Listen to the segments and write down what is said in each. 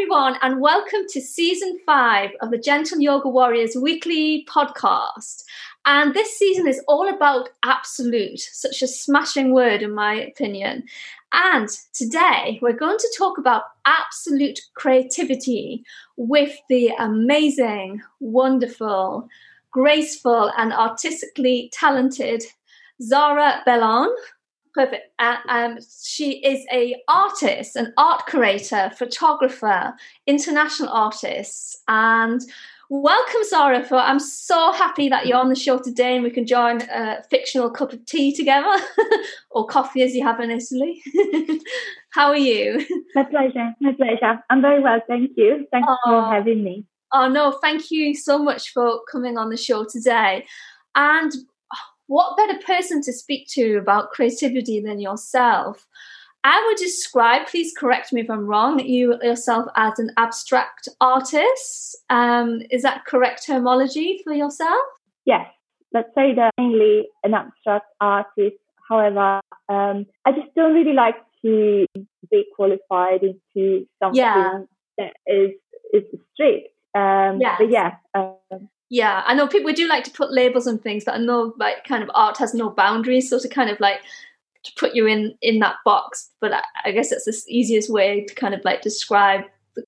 everyone, and welcome to season five of the Gentle Yoga Warriors weekly podcast. And this season is all about absolute, such a smashing word, in my opinion. And today we're going to talk about absolute creativity with the amazing, wonderful, graceful, and artistically talented Zara Bellon. Perfect. Uh, um, she is a artist, an art curator, photographer, international artist, and welcome, Zara. For I'm so happy that you're on the show today, and we can join a fictional cup of tea together, or coffee as you have in Italy. How are you? My pleasure. My pleasure. I'm very well, thank you. Thanks oh. for having me. Oh no, thank you so much for coming on the show today. And what better person to speak to about creativity than yourself? I would describe, please correct me if I'm wrong, you yourself as an abstract artist. Um, is that correct terminology for yourself? Yes, let's say that mainly an abstract artist. However, um, I just don't really like to be qualified into something yeah. that is is strict. Um, yes. But yeah, um, yeah, I know people we do like to put labels on things, but I know like kind of art has no boundaries, so to kind of like to put you in in that box. But I, I guess that's the easiest way to kind of like describe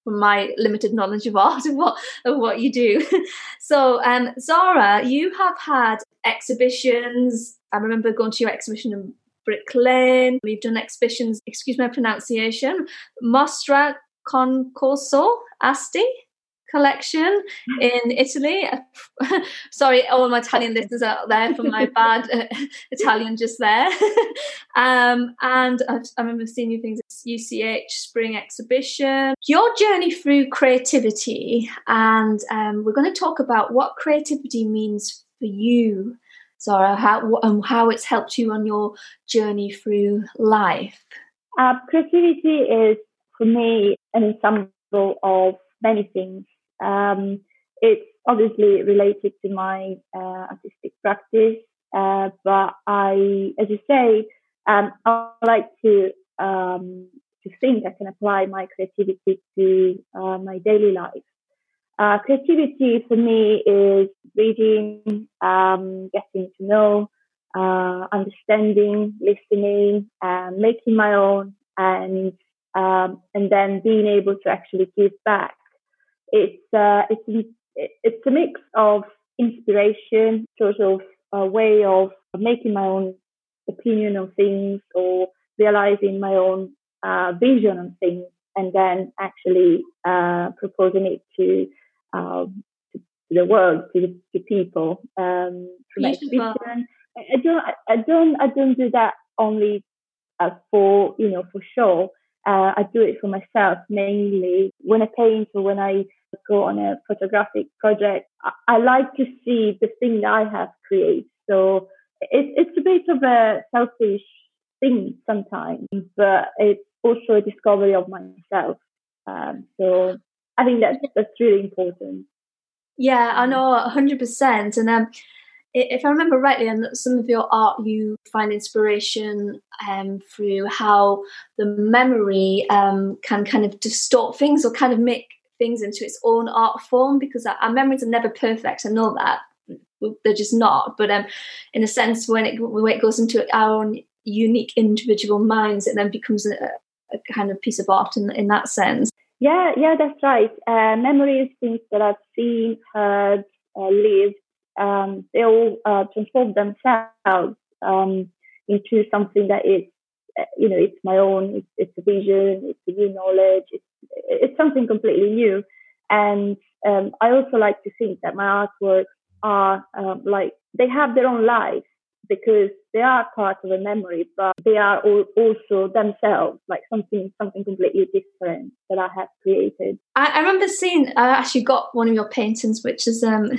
my limited knowledge of art and what of what you do. so, um, Zara, you have had exhibitions. I remember going to your exhibition in Brick Lane. We've done exhibitions. Excuse my pronunciation. Mostra Concorso Asti collection in Italy. Sorry, all my Italian listeners out there for my bad uh, Italian just there. um, and I've, i remember seeing you things at UCH Spring Exhibition. Your journey through creativity, and um, we're going to talk about what creativity means for you. Zara, how um, how it's helped you on your journey through life. Uh, creativity is for me an ensemble of many things um, it's obviously related to my uh, artistic practice, uh, but I, as you say, um, I like to um, to think I can apply my creativity to uh, my daily life. Uh, creativity for me is reading, um, getting to know, uh, understanding, listening, making my own, and um, and then being able to actually give back it's uh, it's it's a mix of inspiration, sort of a way of making my own opinion on things or realizing my own uh, vision on things, and then actually uh, proposing it to, um, to, the world, to, to people um, from exhibition. I don't, I don't, I don't do that only uh, for you know for show. Uh, I do it for myself mainly when I paint or when I go on a photographic project, I, I like to see the thing that I have created. So it's it's a bit of a selfish thing sometimes, but it's also a discovery of myself. Um, so I think that's that's really important. Yeah, I know, hundred percent. And um, if I remember rightly, and some of your art, you find inspiration um, through how the memory um, can kind of distort things or kind of make things into its own art form because our memories are never perfect. I know that they're just not. But um, in a sense, when it when it goes into our own unique individual minds, it then becomes a, a kind of piece of art in in that sense. Yeah, yeah, that's right. Uh, memories, things that I've seen, heard, uh, lived, um, they all uh, transform themselves um, into something that is, you know, it's my own. It's, it's a vision. It's a new knowledge. It's it's something completely new. And um, I also like to think that my artworks are um, like they have their own life because they are part of a memory, but they are all, also themselves, like something something completely different that I have created. I, I remember seeing. I actually got one of your paintings, which is um,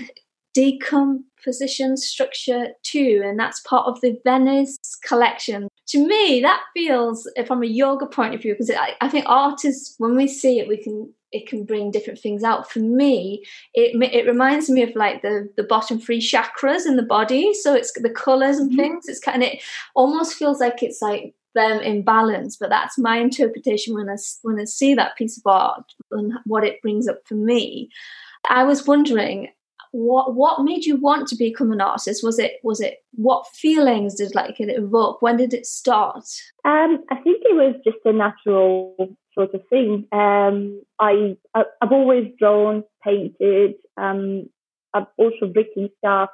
decomposition structure two, and that's part of the Venice collection. To me, that feels, from a yoga point of view, because I, I think art is when we see it, we can it can bring different things out. For me, it it reminds me of like the the bottom three chakras in the body. So it's the colors and mm-hmm. things. It's kind of it almost feels like it's like them in balance. But that's my interpretation when I when I see that piece of art and what it brings up for me. I was wondering what what made you want to become an artist? Was it was it what feelings did like it evoke? When did it start? Um, I think it was just a natural sort of thing. Um, I I've always drawn, painted. Um, I've also written stuff,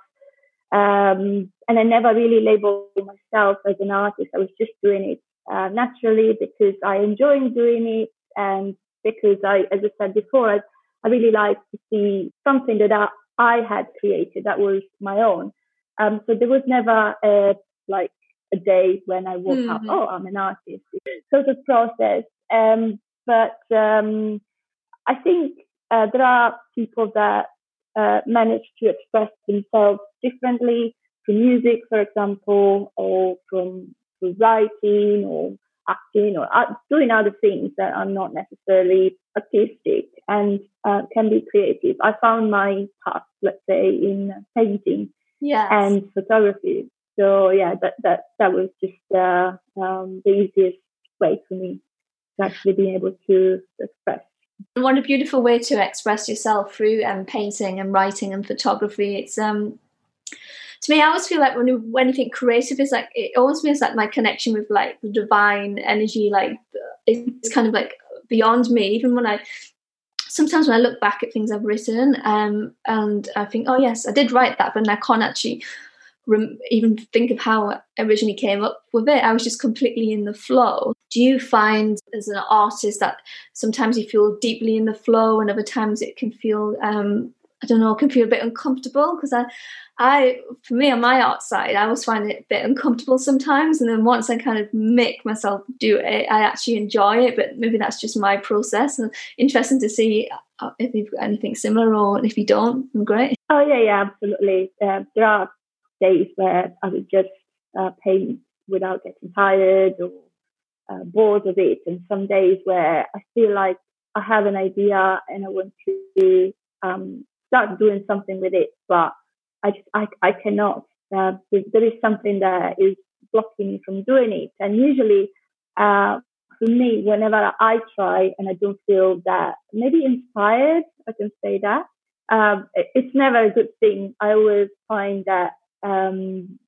um, and I never really labeled myself as an artist. I was just doing it uh, naturally because I enjoy doing it, and because I, as I said before, I, I really like to see something that I, I had created that was my own. Um, so there was never a like a day when I woke mm-hmm. up, oh, I'm an artist, sort of process. Um, but um, I think uh, there are people that uh, manage to express themselves differently through music, for example, or from through writing or acting or doing other things that are not necessarily artistic and uh, can be creative. I found my path, let's say, in painting yes. and photography. So yeah, that that that was just uh, um, the easiest way for me to actually be able to express. What a beautiful way to express yourself through um, painting and writing and photography. It's um to me, I always feel like when when you think creative is like it always feels like my connection with like the divine energy. Like it's kind of like beyond me. Even when I sometimes when I look back at things I've written, um, and I think, oh yes, I did write that, but I can't actually rem- even think of how I originally came up with it. I was just completely in the flow. Do you find as an artist that sometimes you feel deeply in the flow, and other times it can feel um, I don't know, can feel a bit uncomfortable because I, I, for me on my art side, I always find it a bit uncomfortable sometimes. And then once I kind of make myself do it, I actually enjoy it. But maybe that's just my process. And interesting to see uh, if you've got anything similar or if you don't, I'm great. Oh yeah, yeah, absolutely. Uh, there are days where I would just uh, paint without getting tired or uh, bored of it, and some days where I feel like I have an idea and I want to um, start doing something with it, but I just, I, I cannot. Uh, there is something that is blocking me from doing it. And usually, uh, for me, whenever I try and I don't feel that maybe inspired, I can say that, um, it's never a good thing. I always find that um,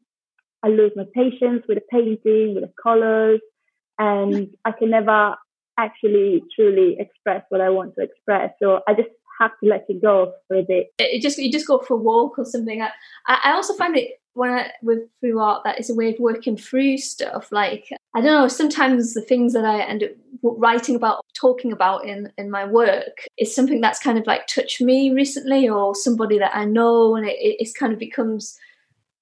I lose my patience with the painting, with the colors, and I can never actually truly express what I want to express. So I just have to let it go for a bit. It just you just go for a walk or something. I, I also find it when I with through art that it's a way of working through stuff. Like I don't know, sometimes the things that I end up writing about, talking about in in my work is something that's kind of like touched me recently, or somebody that I know, and it, it's kind of becomes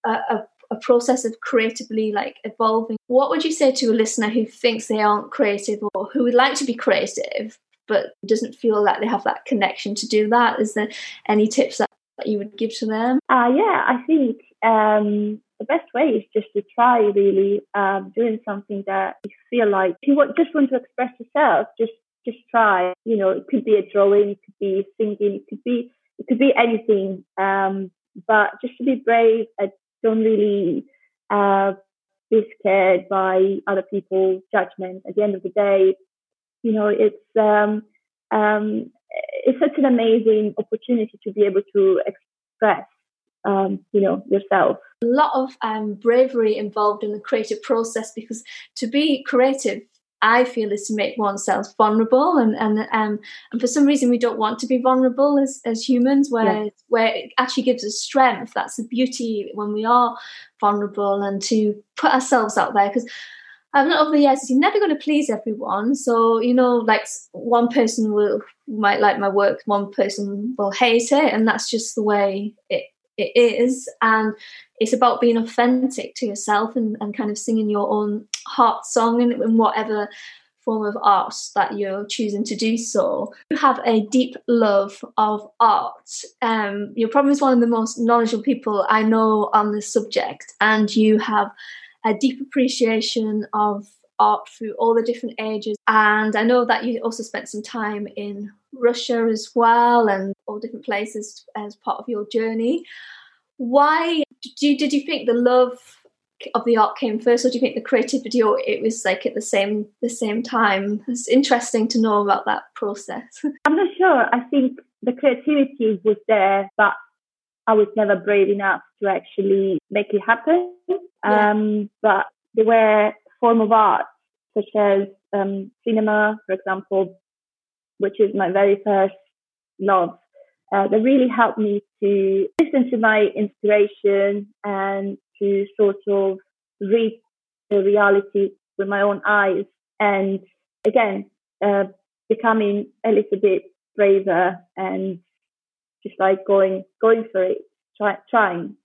a, a a process of creatively like evolving. What would you say to a listener who thinks they aren't creative or who would like to be creative but doesn't feel like they have that connection to do that. Is there any tips that, that you would give to them? Uh, yeah, I think um, the best way is just to try really um, doing something that you feel like you want, just want to express yourself, just just try. You know, it could be a drawing, it could be singing, it could be it could be anything. Um, but just to be brave and don't really uh, be scared by other people's judgment. At the end of the day, you know, it's um, um, it's such an amazing opportunity to be able to express, um, you know, yourself. A lot of um, bravery involved in the creative process because to be creative I feel is to make oneself vulnerable, and and um, and for some reason we don't want to be vulnerable as as humans, where yeah. where it actually gives us strength. That's the beauty when we are vulnerable and to put ourselves out there because I've learned over the years you're never going to please everyone. So you know, like one person will might like my work, one person will hate it, and that's just the way it it is. And it's about being authentic to yourself and, and kind of singing your own heart song in, in whatever form of art that you're choosing to do so. You have a deep love of art. Um, you're probably one of the most knowledgeable people I know on this subject, and you have a deep appreciation of art through all the different ages. And I know that you also spent some time in Russia as well and all different places as part of your journey. Why did you, did you think the love of the art came first, or do you think the creativity, or it was like at the same the same time? It's interesting to know about that process. I'm not sure. I think the creativity was there, but I was never brave enough to actually make it happen. Yeah. Um, but there were form of art such as um, cinema, for example, which is my very first love. Uh, that really helped me to listen to my inspiration and to sort of read the reality with my own eyes. And again, uh, becoming a little bit braver and just like going going for it, try, trying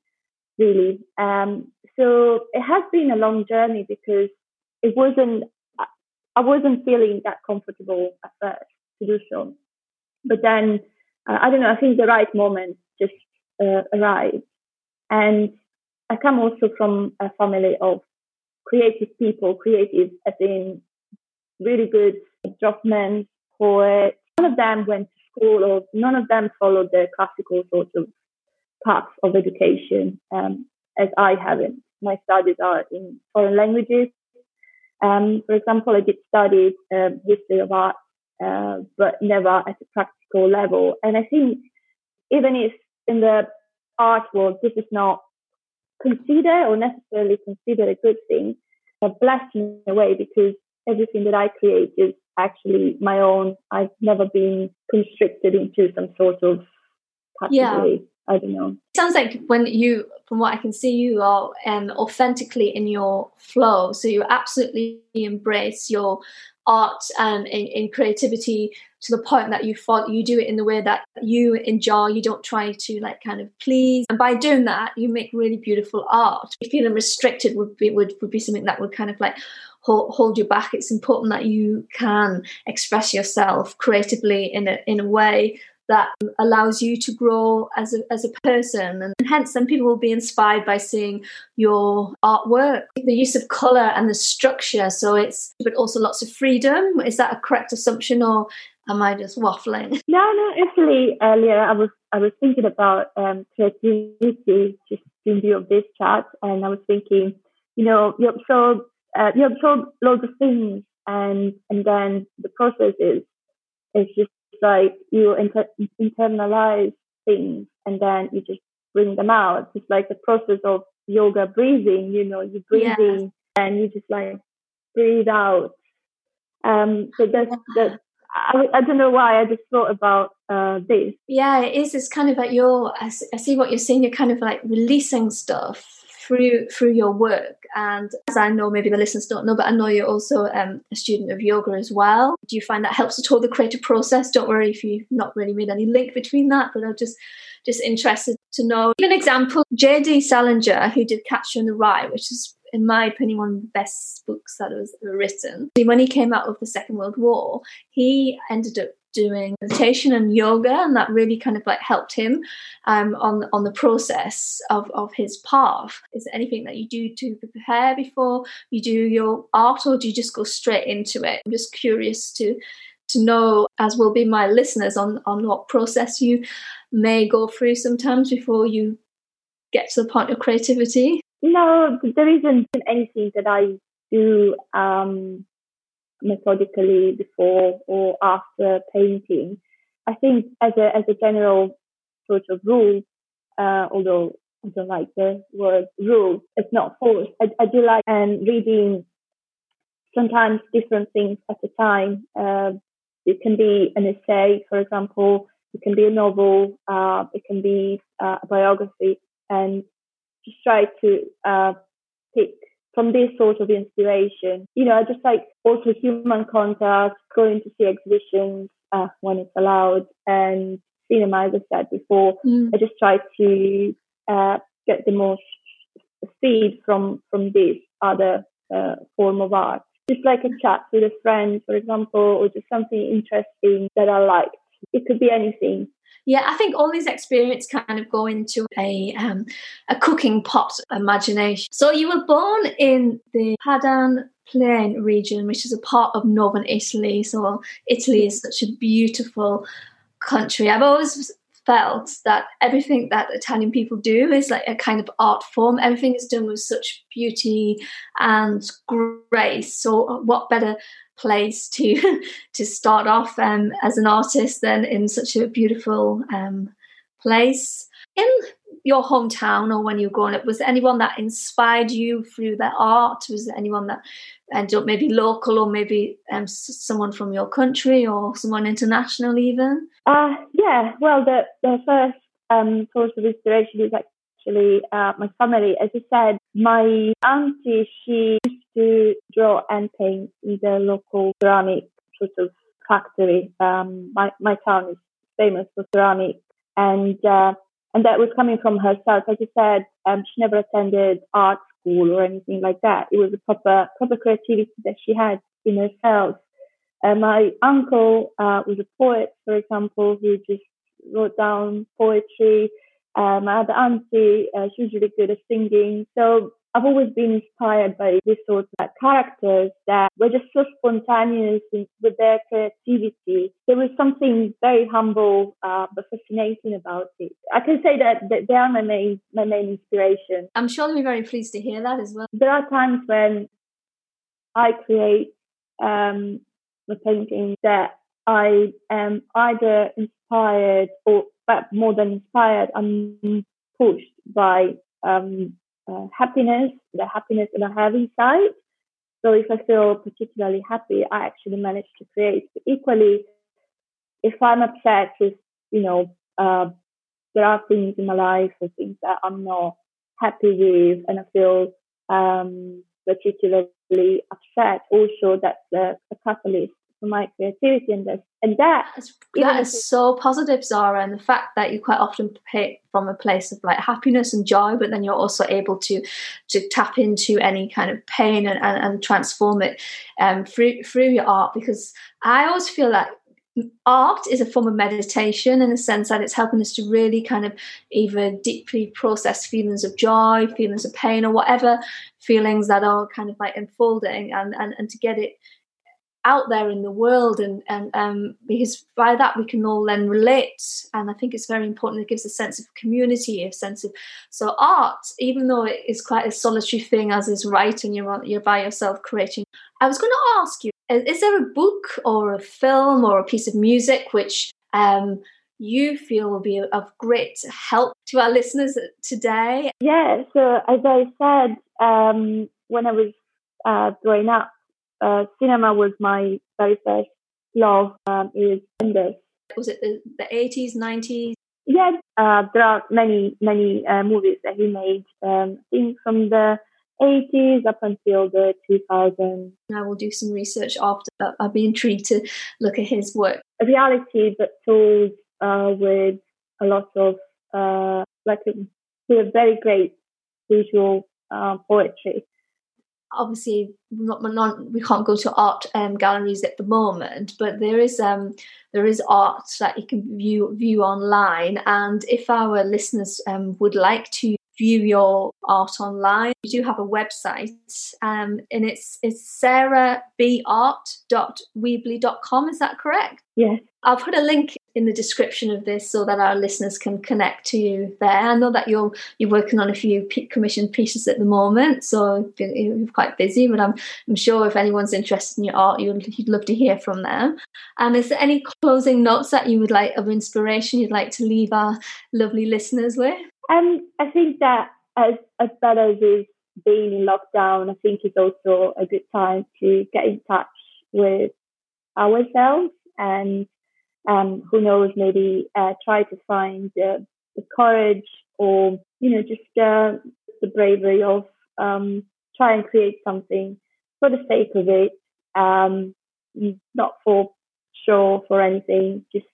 really. Um, so it has been a long journey because it wasn't I wasn't feeling that comfortable at first to do so, but then uh, I don't know. I think the right moment just uh, arrived, and I come also from a family of creative people, creative as in really good draftsmen, poets. None of them went to school or none of them followed the classical sort of path of education um, as I haven't. My studies are in foreign languages. Um, for example, I did study uh, history of art, uh, but never at a practical level. And I think even if in the art world this is not considered or necessarily considered a good thing, a blessing in a way because everything that I create is actually my own. I've never been constricted into some sort of category. Yeah. I don't know. It sounds like when you, from what I can see, you are um, authentically in your flow. So you absolutely embrace your art and in, in, creativity to the point that you follow, you do it in the way that you enjoy. You don't try to like kind of please, and by doing that, you make really beautiful art. Feeling restricted would be would, would be something that would kind of like hold, hold you back. It's important that you can express yourself creatively in a in a way that allows you to grow as a, as a person. And hence, then people will be inspired by seeing your artwork, the use of color and the structure. So it's, but also lots of freedom. Is that a correct assumption or am I just waffling? No, no, actually, earlier I was, I was thinking about um, creativity just in view of this chat. And I was thinking, you know, you absorb, uh, you absorb loads of things and, and then the process is, is just like you inter- internalize things and then you just bring them out. It's like the process of yoga breathing, you know, you breathing yeah. and you just like breathe out. Um, so that's, that. I, I don't know why I just thought about uh, this. Yeah, it is. It's kind of like you're, I see what you're saying. You're kind of like releasing stuff through through your work. And as I know, maybe the listeners don't know, but I know you're also um, a student of yoga as well. Do you find that helps at all the creative process? Don't worry if you've not really made any link between that, but I'm just just interested to know. An example, J.D. Salinger, who did Catcher in the Rye, which is in my opinion, one of the best books that was written. When he came out of the Second World War, he ended up doing meditation and yoga, and that really kind of like helped him um, on on the process of of his path. Is there anything that you do to prepare before you do your art, or do you just go straight into it? I'm just curious to to know, as will be my listeners, on on what process you may go through sometimes before you get to the point of creativity. No, there isn't anything that I do um, methodically before or after painting. I think as a as a general sort of rule, uh, although I don't like the word rule, it's not forced. I, I do like um, reading sometimes different things at a time. Uh, it can be an essay, for example. It can be a novel. Uh, it can be uh, a biography, and just try to uh, pick from this sort of inspiration. You know, I just like also human contact, going to see exhibitions uh, when it's allowed, and cinema, as I said before. Mm. I just try to uh, get the most feed from from this other uh, form of art. Just like a chat with a friend, for example, or just something interesting that I liked. It could be anything. Yeah, I think all these experiences kind of go into a um, a cooking pot imagination. So you were born in the Padan Plain region, which is a part of northern Italy. So Italy is such a beautiful country. I've always felt that everything that Italian people do is like a kind of art form. Everything is done with such beauty and grace. So, what better place to to start off um, as an artist then in such a beautiful um, place? In your hometown or when you were growing up, was there anyone that inspired you through their art? Was there anyone that ended up maybe local or maybe um, someone from your country or someone international even? Uh, yeah, well, the, the first um, source of inspiration is actually uh, my family. As I said, my auntie, she used to draw and paint in the local ceramic sort of factory. Um, my, my town is famous for ceramic. And uh, and that was coming from herself. As I said, um, she never attended art school or anything like that. It was a proper proper creativity that she had in herself. Uh, my uncle uh, was a poet, for example, who just wrote down poetry. Uh, my other auntie, uh, she was really good at singing. So I've always been inspired by these sorts of characters that were just so spontaneous with their creativity. There was something very humble uh, but fascinating about it. I can say that, that they are my main my main inspiration. I'm sure you'll be very pleased to hear that as well. There are times when I create um, a painting that I am either inspired or, but more than inspired, I'm pushed by um, uh, happiness, the happiness that I have inside. So if I feel particularly happy, I actually manage to create. But equally, if I'm upset with, you know, uh, there are things in my life or things that I'm not happy with and I feel um, particularly upset, also that's a, a catalyst for my creativity and this. And that that is so positive zara and the fact that you quite often pay from a place of like happiness and joy but then you're also able to to tap into any kind of pain and, and, and transform it um, through through your art. Because i always feel like art is a form of meditation in the sense that it's helping us to really kind of either deeply process feelings of joy feelings of pain or whatever feelings that are kind of like unfolding and and, and to get it out there in the world and and um, because by that we can all then relate. And i think it's very important it gives a sense of community a sense of so art even though it is quite a solitary thing as is writing you're you're by yourself creating. I was going to ask you is there a book or a film or a piece of music which um, you feel will be of great help to our listeners today? Yeah so as i said um, when i was uh, growing up uh, cinema was my very first love. Um, is Wenders. Was it the, the 80s, 90s? Yeah, uh, there are many, many uh, movies that he made. Um, I think from the 80s up until the 2000s. I will do some research after that. I'll be intrigued to look at his work. A reality, but told uh, with a lot of, uh, like, a, with a very great visual uh, poetry obviously not, not, we can't go to art um, galleries at the moment, but there is um, there is art that you can view view online. And if our listeners um, would like to view your art online, you do have a website, um, and it's it's sarabeeart.weebly.com. Is that correct? Yes. I'll put a link in the description of this so that our listeners can connect to you there. I know that you're you're working on a few commissioned pieces at the moment, so you're quite busy. But I'm I'm sure if anyone's interested in your art, you'd, you'd love to hear from them. And is there any closing notes that you would like of inspiration you'd like to leave our lovely listeners with? Um, I think that as as bad as is being in lockdown, I think it's also a good time to get in touch with ourselves and um, who knows, maybe uh, try to find uh, the courage or, you know, just uh, the bravery of um, try and create something for the sake of it, um, not for show for anything, just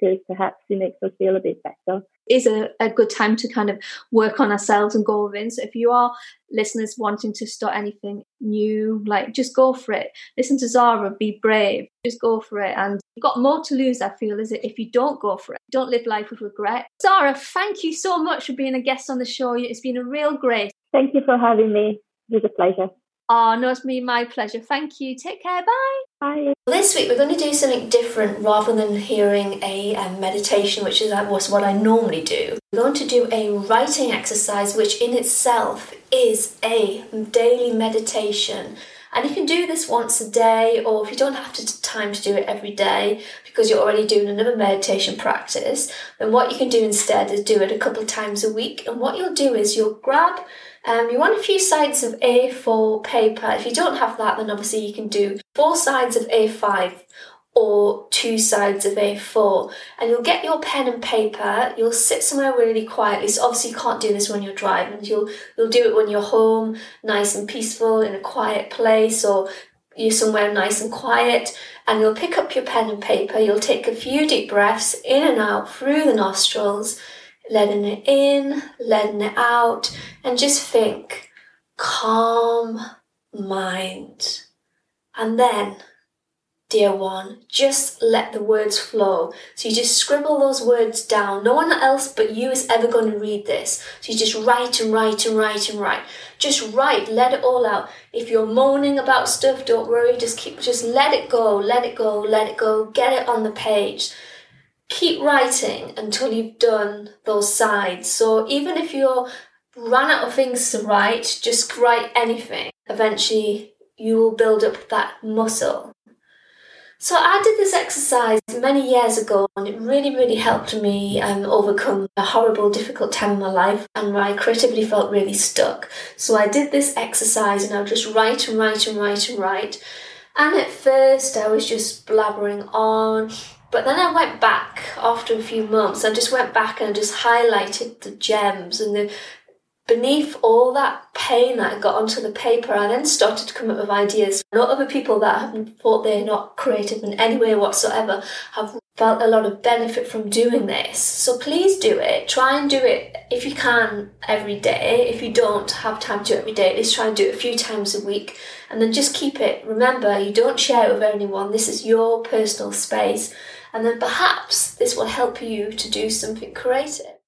because perhaps it makes us feel a bit better is a, a good time to kind of work on ourselves and go within. So if you are listeners wanting to start anything new, like just go for it. Listen to Zara, be brave, just go for it. And you've got more to lose, I feel, is it if you don't go for it. Don't live life with regret. Zara, thank you so much for being a guest on the show. It's been a real grace. Thank you for having me. It was a pleasure. Oh, no, it's me, my pleasure. Thank you. Take care. Bye. Bye. This week we're going to do something different rather than hearing a um, meditation, which is was what I normally do. We're going to do a writing exercise, which in itself is a daily meditation. And you can do this once a day, or if you don't have to time to do it every day because you're already doing another meditation practice, then what you can do instead is do it a couple times a week. And what you'll do is you'll grab um, you want a few sides of A4 paper. If you don't have that, then obviously you can do four sides of A5 or two sides of A4. And you'll get your pen and paper, you'll sit somewhere really quietly. So obviously you can't do this when you're driving. You'll you'll do it when you're home, nice and peaceful in a quiet place or you're somewhere nice and quiet and you'll pick up your pen and paper, you'll take a few deep breaths in and out through the nostrils letting it in, letting it out, and just think calm mind. And then, dear one, just let the words flow. So you just scribble those words down. No one else but you is ever going to read this. So you just write and write and write and write. Just write, let it all out. If you're moaning about stuff, don't worry, just keep just let it go, let it go, let it go, get it on the page keep writing until you've done those sides. So even if you're run out of things to write, just write anything. Eventually, you will build up that muscle. So I did this exercise many years ago, and it really, really helped me um, overcome a horrible, difficult time in my life, and my creativity felt really stuck. So I did this exercise, and I would just write and write and write and write. And at first, I was just blabbering on, but then I went back after a few months. I just went back and just highlighted the gems and the beneath all that pain that I got onto the paper, I then started to come up with ideas. Not other people that have thought they're not creative in any way whatsoever have felt a lot of benefit from doing this. So please do it. Try and do it if you can every day. If you don't have time to do it every day, at least try and do it a few times a week. And then just keep it. Remember, you don't share it with anyone. This is your personal space and then perhaps this will help you to do something creative.